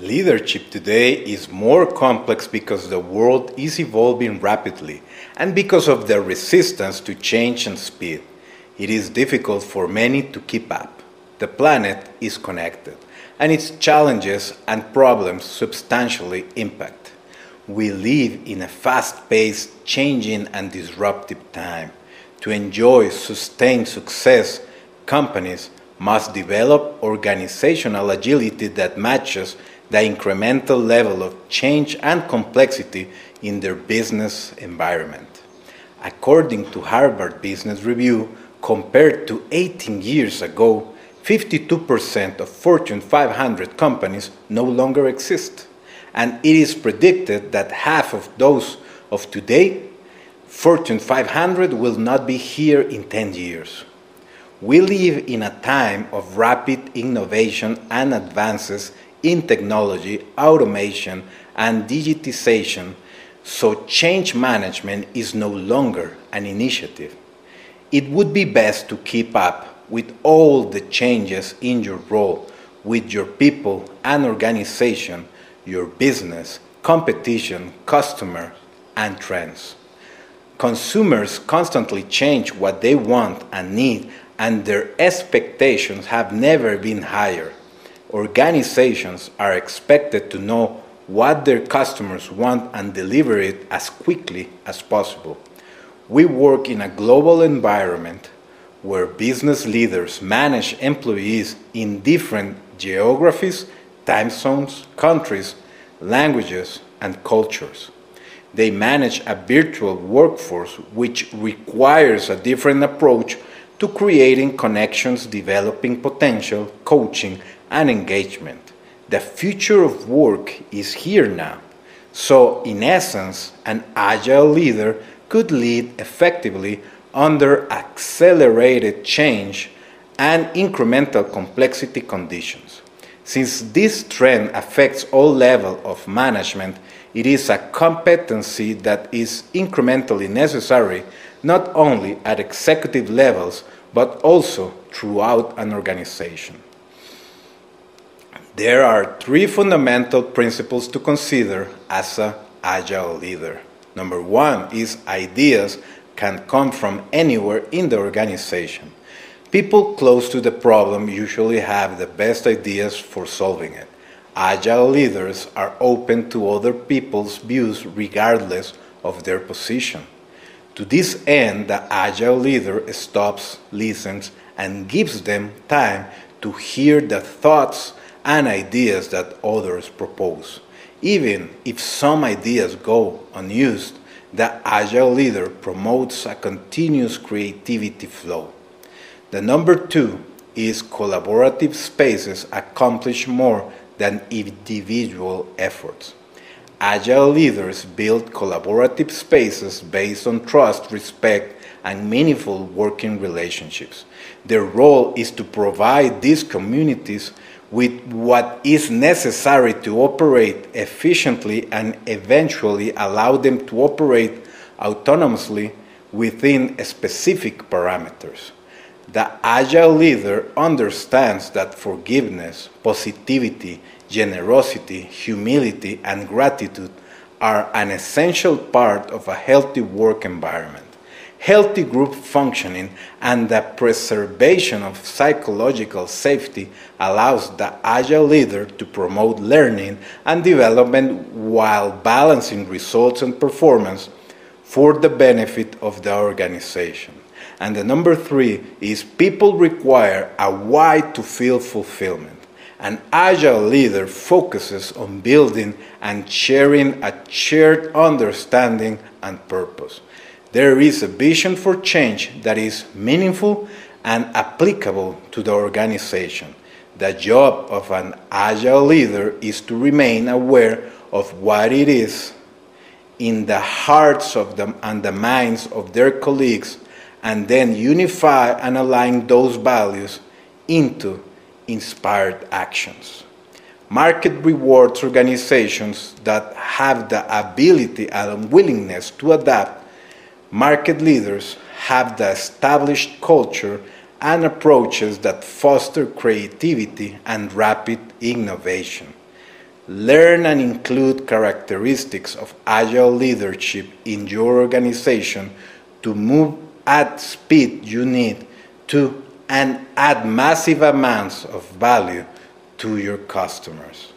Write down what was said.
Leadership today is more complex because the world is evolving rapidly and because of the resistance to change and speed. It is difficult for many to keep up. The planet is connected, and its challenges and problems substantially impact. We live in a fast paced, changing, and disruptive time. To enjoy sustained success, companies must develop organizational agility that matches the incremental level of change and complexity in their business environment. According to Harvard Business Review, compared to 18 years ago, 52% of Fortune 500 companies no longer exist. And it is predicted that half of those of today, Fortune 500, will not be here in 10 years. We live in a time of rapid innovation and advances in technology, automation, and digitization, so change management is no longer an initiative. It would be best to keep up with all the changes in your role, with your people and organization, your business, competition, customer, and trends. Consumers constantly change what they want and need, and their expectations have never been higher organizations are expected to know what their customers want and deliver it as quickly as possible. We work in a global environment where business leaders manage employees in different geographies, time zones, countries, languages, and cultures. They manage a virtual workforce which requires a different approach to creating connections, developing potential, coaching, and engagement. The future of work is here now. So, in essence, an agile leader could lead effectively under accelerated change and incremental complexity conditions. Since this trend affects all levels of management, it is a competency that is incrementally necessary not only at executive levels but also throughout an organization. There are three fundamental principles to consider as an agile leader. Number one is ideas can come from anywhere in the organization. People close to the problem usually have the best ideas for solving it. Agile leaders are open to other people's views regardless of their position. To this end, the agile leader stops, listens, and gives them time to hear the thoughts and ideas that others propose. Even if some ideas go unused, the agile leader promotes a continuous creativity flow. The number two is collaborative spaces accomplish more than individual efforts. Agile leaders build collaborative spaces based on trust, respect, and meaningful working relationships. Their role is to provide these communities with what is necessary to operate efficiently and eventually allow them to operate autonomously within specific parameters. The agile leader understands that forgiveness, positivity, generosity, humility, and gratitude are an essential part of a healthy work environment healthy group functioning and the preservation of psychological safety allows the agile leader to promote learning and development while balancing results and performance for the benefit of the organization. And the number three is people require a why to feel fulfillment. An agile leader focuses on building and sharing a shared understanding and purpose. There is a vision for change that is meaningful and applicable to the organization. The job of an agile leader is to remain aware of what it is in the hearts of them and the minds of their colleagues and then unify and align those values into inspired actions. Market rewards organizations that have the ability and willingness to adapt market leaders have the established culture and approaches that foster creativity and rapid innovation. Learn and include characteristics of agile leadership in your organization to move at speed you need to and add massive amounts of value to your customers.